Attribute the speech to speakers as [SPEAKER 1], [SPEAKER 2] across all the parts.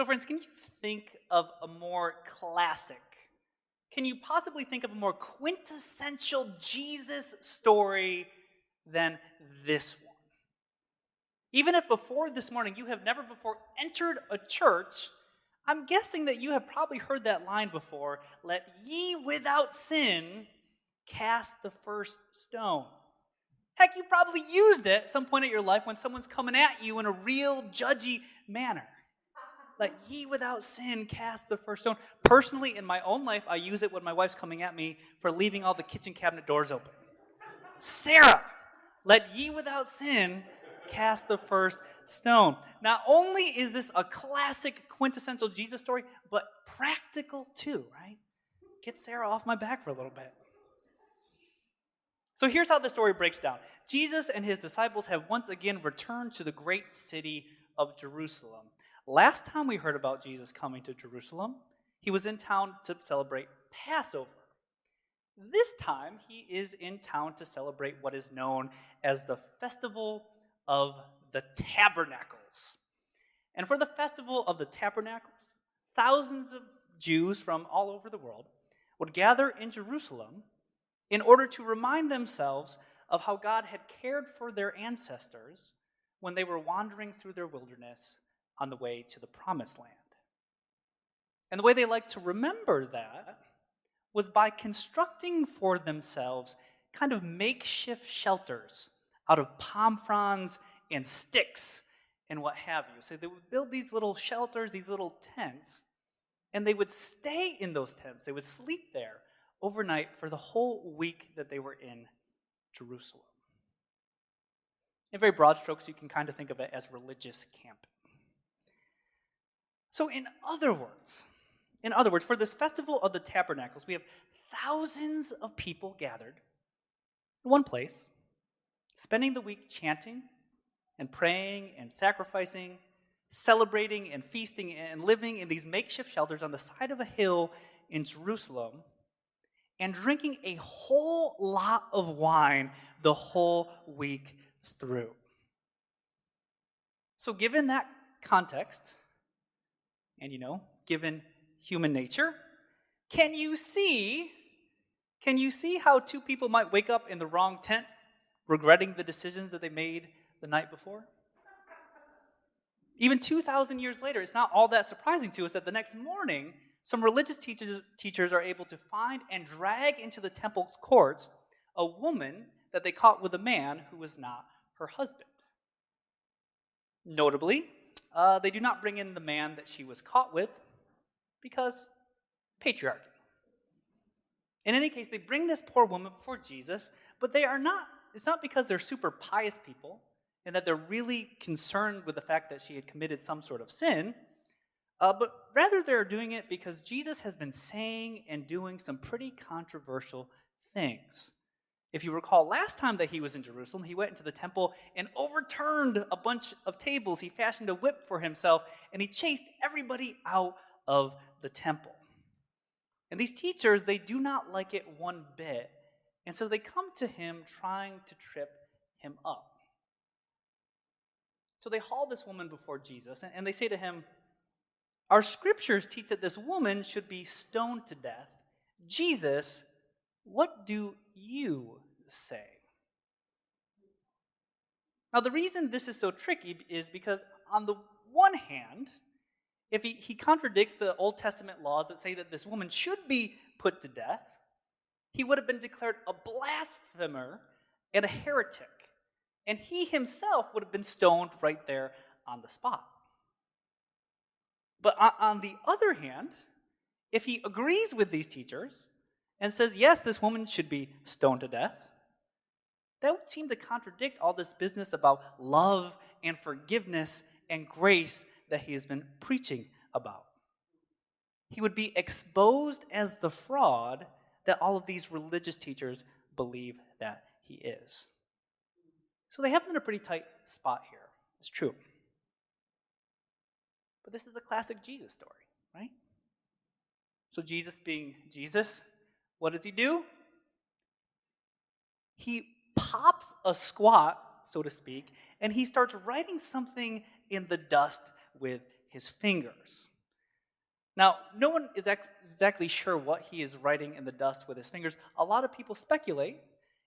[SPEAKER 1] So, friends, can you think of a more classic? Can you possibly think of a more quintessential Jesus story than this one? Even if before this morning you have never before entered a church, I'm guessing that you have probably heard that line before let ye without sin cast the first stone. Heck, you probably used it at some point in your life when someone's coming at you in a real judgy manner. Let ye without sin cast the first stone. Personally, in my own life, I use it when my wife's coming at me for leaving all the kitchen cabinet doors open. Sarah, let ye without sin cast the first stone. Not only is this a classic quintessential Jesus story, but practical too, right? Get Sarah off my back for a little bit. So here's how the story breaks down Jesus and his disciples have once again returned to the great city of Jerusalem. Last time we heard about Jesus coming to Jerusalem, he was in town to celebrate Passover. This time, he is in town to celebrate what is known as the Festival of the Tabernacles. And for the Festival of the Tabernacles, thousands of Jews from all over the world would gather in Jerusalem in order to remind themselves of how God had cared for their ancestors when they were wandering through their wilderness on the way to the promised land. And the way they liked to remember that was by constructing for themselves kind of makeshift shelters out of palm fronds and sticks and what have you. So they would build these little shelters, these little tents, and they would stay in those tents. They would sleep there overnight for the whole week that they were in Jerusalem. In very broad strokes, you can kind of think of it as religious camping. So, in other words, in other words, for this festival of the tabernacles, we have thousands of people gathered in one place, spending the week chanting and praying and sacrificing, celebrating and feasting and living in these makeshift shelters on the side of a hill in Jerusalem, and drinking a whole lot of wine the whole week through. So, given that context, and you know, given human nature, can you see can you see how two people might wake up in the wrong tent regretting the decisions that they made the night before? Even 2,000 years later, it's not all that surprising to us that the next morning, some religious teachers, teachers are able to find and drag into the temple courts a woman that they caught with a man who was not her husband. Notably, uh, they do not bring in the man that she was caught with because patriarchy. In any case, they bring this poor woman before Jesus, but they are not, it's not because they're super pious people and that they're really concerned with the fact that she had committed some sort of sin, uh, but rather they're doing it because Jesus has been saying and doing some pretty controversial things. If you recall, last time that he was in Jerusalem, he went into the temple and overturned a bunch of tables. He fashioned a whip for himself, and he chased everybody out of the temple. And these teachers, they do not like it one bit. And so they come to him trying to trip him up. So they haul this woman before Jesus, and they say to him, Our scriptures teach that this woman should be stoned to death. Jesus, what do you say? Now, the reason this is so tricky is because, on the one hand, if he, he contradicts the Old Testament laws that say that this woman should be put to death, he would have been declared a blasphemer and a heretic. And he himself would have been stoned right there on the spot. But on the other hand, if he agrees with these teachers and says, yes, this woman should be stoned to death, that would seem to contradict all this business about love and forgiveness and grace that he has been preaching about. He would be exposed as the fraud that all of these religious teachers believe that he is. So they have him in a pretty tight spot here. It's true. But this is a classic Jesus story, right? So, Jesus being Jesus, what does he do? He pops a squat, so to speak, and he starts writing something in the dust with his fingers. Now, no one is exactly sure what he is writing in the dust with his fingers. A lot of people speculate,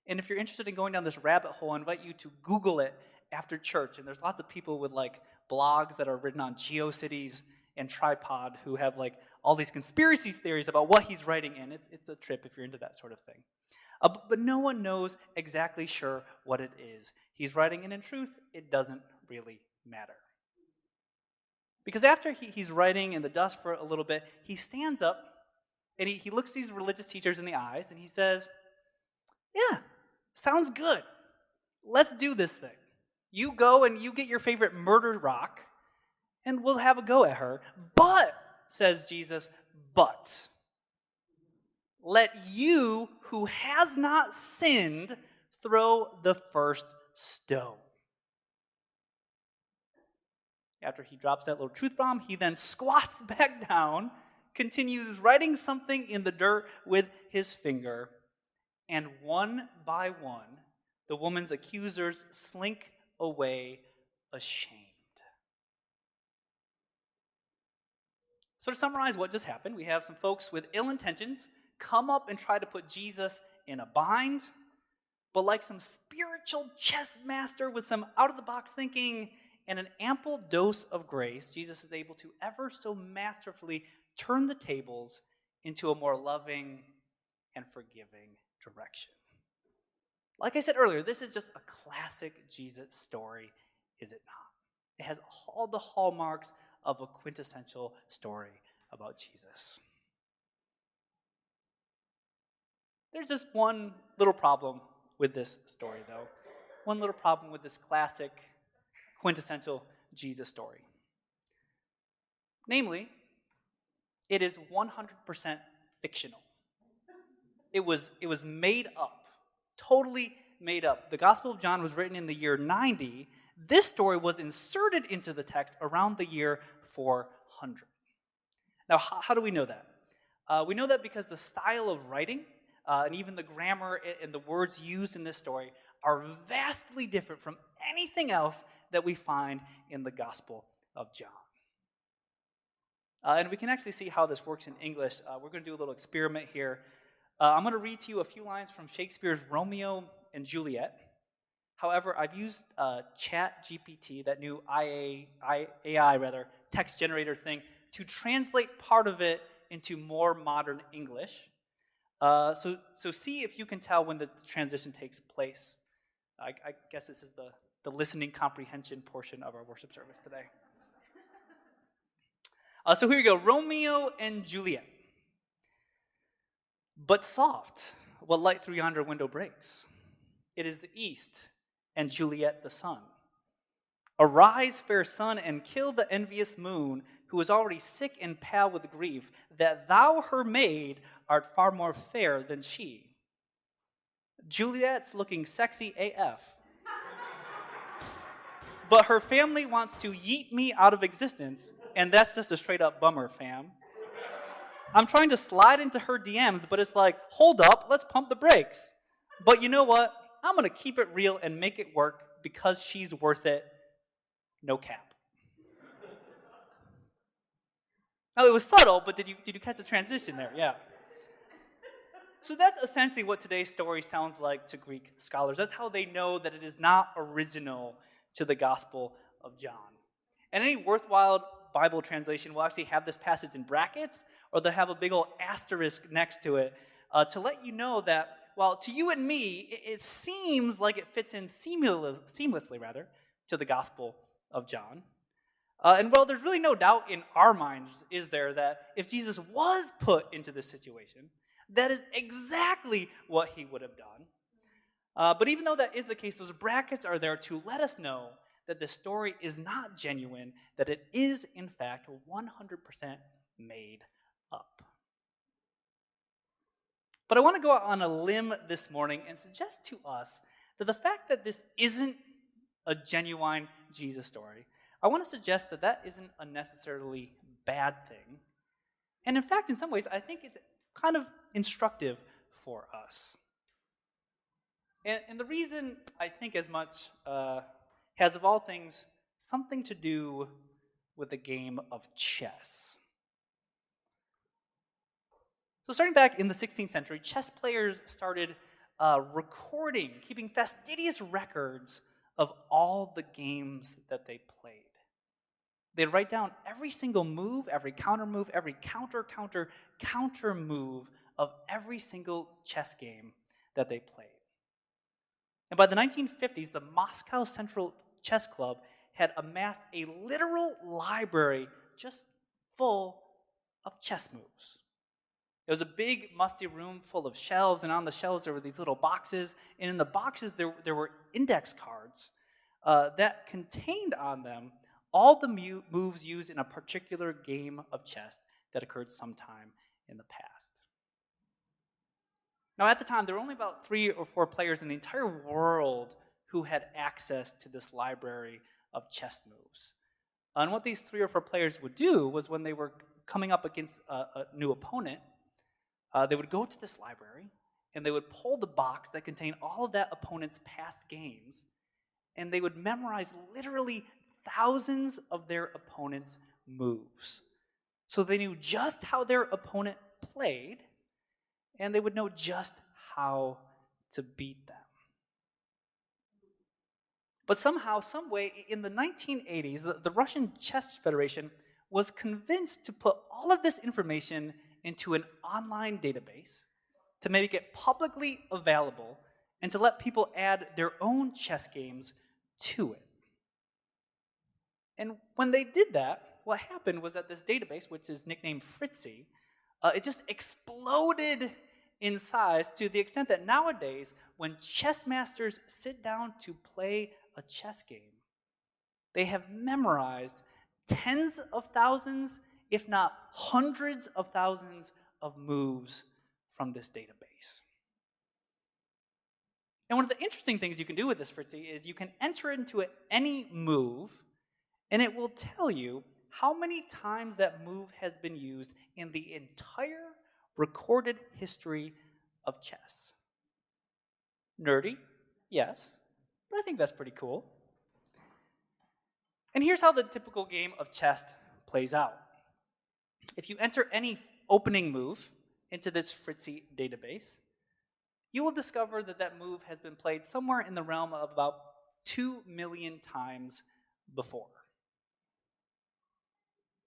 [SPEAKER 1] and if you're interested in going down this rabbit hole, I invite you to Google it after church. And there's lots of people with like blogs that are written on GeoCities and Tripod who have like all these conspiracy theories about what he's writing in. It's, it's a trip if you're into that sort of thing. Uh, but no one knows exactly sure what it is he's writing, and in truth, it doesn't really matter. Because after he, he's writing in the dust for a little bit, he stands up and he, he looks these religious teachers in the eyes and he says, Yeah, sounds good. Let's do this thing. You go and you get your favorite murder rock, and we'll have a go at her. But, says Jesus, but let you who has not sinned throw the first stone. After he drops that little truth bomb, he then squats back down, continues writing something in the dirt with his finger, and one by one, the woman's accusers slink away ashamed. So, to summarize what just happened, we have some folks with ill intentions come up and try to put Jesus in a bind, but like some spiritual chess master with some out of the box thinking and an ample dose of grace, Jesus is able to ever so masterfully turn the tables into a more loving and forgiving direction. Like I said earlier, this is just a classic Jesus story, is it not? It has all the hallmarks of a quintessential story about Jesus. There's just one little problem with this story, though. One little problem with this classic, quintessential Jesus story. Namely, it is 100% fictional. It was, it was made up totally made up. The Gospel of John was written in the year 90. This story was inserted into the text around the year 400. Now, how, how do we know that? Uh, we know that because the style of writing uh, and even the grammar and the words used in this story are vastly different from anything else that we find in the Gospel of John. Uh, and we can actually see how this works in English. Uh, we're going to do a little experiment here. Uh, I'm going to read to you a few lines from Shakespeare's Romeo and Juliet. However, I've used uh, Chat GPT, that new IA, AI rather text generator thing, to translate part of it into more modern English. Uh, so, so see if you can tell when the transition takes place. I, I guess this is the, the listening comprehension portion of our worship service today. Uh, so here we go Romeo and Juliet. But soft, what light through yonder window breaks? It is the east, and Juliet the sun. Arise, fair sun, and kill the envious moon, who is already sick and pale with grief, that thou, her maid, art far more fair than she. Juliet's looking sexy AF. but her family wants to yeet me out of existence, and that's just a straight up bummer, fam. I'm trying to slide into her DMs, but it's like, hold up, let's pump the brakes. But you know what? I'm going to keep it real and make it work because she's worth it. No cap. Now, it was subtle, but did you, did you catch the transition there? Yeah. So that's essentially what today's story sounds like to Greek scholars. That's how they know that it is not original to the Gospel of John. And any worthwhile Bible translation will actually have this passage in brackets, or they'll have a big old asterisk next to it uh, to let you know that, well, to you and me, it, seems like it fits in seamless, seamlessly, rather, to the Gospel of John. Uh, and well, there's really no doubt in our minds, is there, that if Jesus was put into this situation, that is exactly what he would have done. Uh, but even though that is the case, those brackets are there to let us know that the story is not genuine, that it is, in fact, 100% made up. But I want to go on a limb this morning and suggest to us that the fact that this isn't a genuine Jesus story, I want to suggest that that isn't a necessarily bad thing. And in fact, in some ways, I think it's kind of instructive for us. And, and the reason I think as much uh, has, of all things, something to do with the game of chess. So, starting back in the 16th century, chess players started uh, recording, keeping fastidious records of all the games that they played. They'd write down every single move, every counter move, every counter, counter, counter move of every single chess game that they played. And by the 1950s, the Moscow Central Chess Club had amassed a literal library just full of chess moves. It was a big, musty room full of shelves, and on the shelves there were these little boxes, and in the boxes there, there were index cards uh, that contained on them all the mu- moves used in a particular game of chess that occurred sometime in the past. Now, at the time, there were only about three or four players in the entire world who had access to this library of chess moves. And what these three or four players would do was when they were coming up against a, a new opponent, uh, they would go to this library and they would pull the box that contained all of that opponent's past games, and they would memorize literally thousands of their opponent's moves. So they knew just how their opponent played, and they would know just how to beat them. But somehow, some way, in the 1980s, the, the, Russian Chess Federation was convinced to put all of this information into an online database, to make it publicly available, and to let people add their own chess games to it. And when they did that, what happened was that this database, which is nicknamed Fritzy, uh, it just exploded in size to the extent that nowadays, when chess masters sit down to play a chess game, they have memorized tens of thousands, if not hundreds of thousands, of moves from this database. And one of the interesting things you can do with this Fritzy is you can enter into it any move and it will tell you how many times that move has been used in the entire recorded history of chess. Nerdy? Yes, but I think that's pretty cool. And here's how the typical game of chess plays out. If you enter any opening move into this Fritzy database, you will discover that that move has been played somewhere in the realm of about 2 million times before.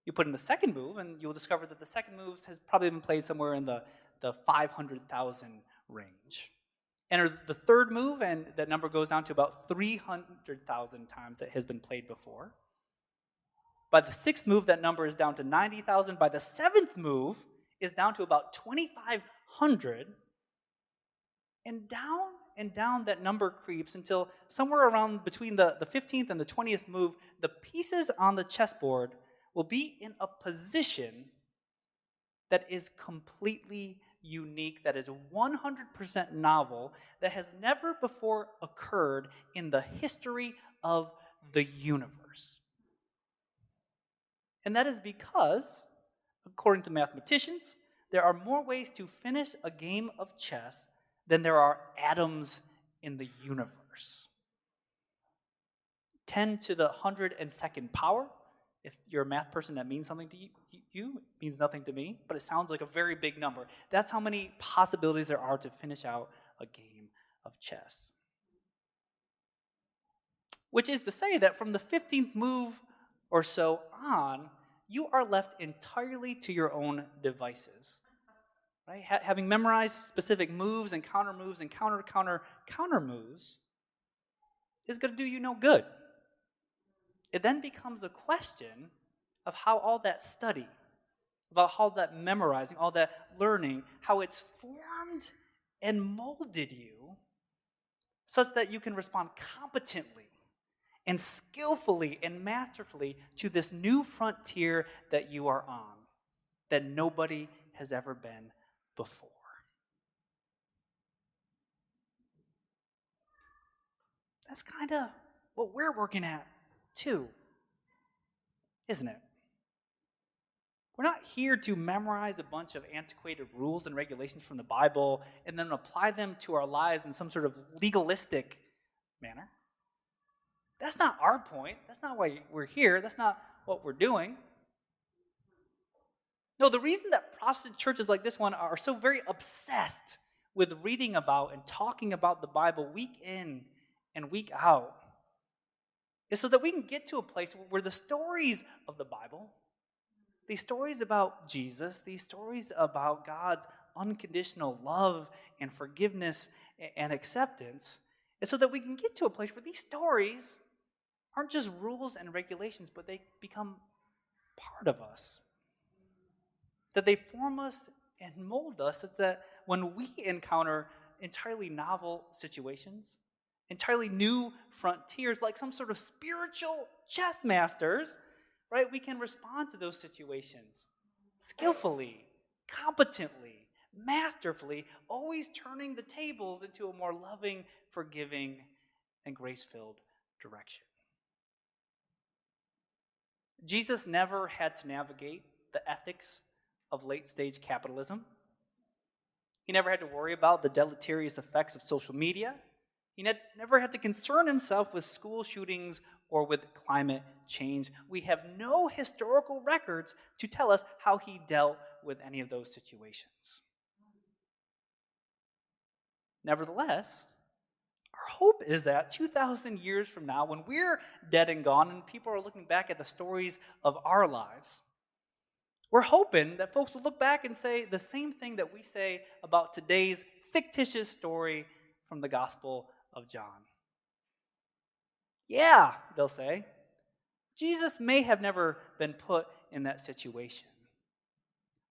[SPEAKER 1] You put in the second move, and you'll discover that the second move has probably been played somewhere in the, the 500,000 range. Enter the third move, and that number goes down to about 300,000 times that has been played before. By the sixth move, that number is down to 90,000. By the seventh move, is down to about 2,500. And down and down that number creeps until somewhere around between the, the 15th and the 20th move, the pieces on the chessboard will be in a position that is completely unique, that is 100% novel, that has never before occurred in the history of the universe. And that is because, according to mathematicians, there are more ways to finish a game of chess than there are atoms in the universe. 10 to the 102nd power if you're a math person, that means something to you, you it means nothing to me, but it sounds like a very big number. That's how many possibilities there are to finish out a game of chess. Which is to say that from the 15th move or so on, you are left entirely to your own devices. Right? Ha- having memorized specific moves and counter moves and counter counter counter moves is going to do you no good it then becomes a question of how all that study, about how that memorizing, all that learning, how it's formed and molded you such that you can respond competently and skillfully and masterfully to this new frontier that you are on, that nobody has ever been before. That's kind of what we're working at too, isn't it? We're not here to memorize a bunch of antiquated rules and regulations from the Bible and then apply them to our lives in some sort of legalistic manner. That's not our point. That's not why we're here. That's not what we're doing. No, the reason that Protestant churches like this one are so very obsessed with reading about and talking about the Bible week in and week out is so that we can get to a place where the stories of the Bible, these stories about Jesus, these stories about God's unconditional love and forgiveness and acceptance, is so that we can get to a place where these stories aren't just rules and regulations, but they become part of us. That they form us and mold us such that when we encounter entirely novel situations, entirely new frontiers, like some sort of spiritual chess masters, right, we can respond to those situations skillfully, competently, masterfully, always turning the tables into a more loving, forgiving, and grace filled direction. Jesus never had to navigate the ethics of late stage capitalism. He never had to worry about the deleterious effects of social media. He never had to concern himself with school shootings or with climate change. We have no historical records to tell us how he dealt with any of those situations. Nevertheless, hope is that 2,000 years from now, when we're dead and gone and people are looking back at the stories of our lives, we're hoping that folks will look back and say the same thing that we say about today's fictitious story from the Gospel of John. Yeah, they'll say, Jesus may have never been put in that situation.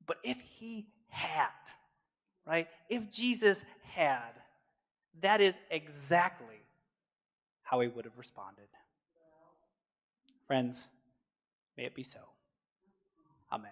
[SPEAKER 1] But if he had, right? If Jesus had, that is exactly how he would have responded. Friends, may it be so. Amen.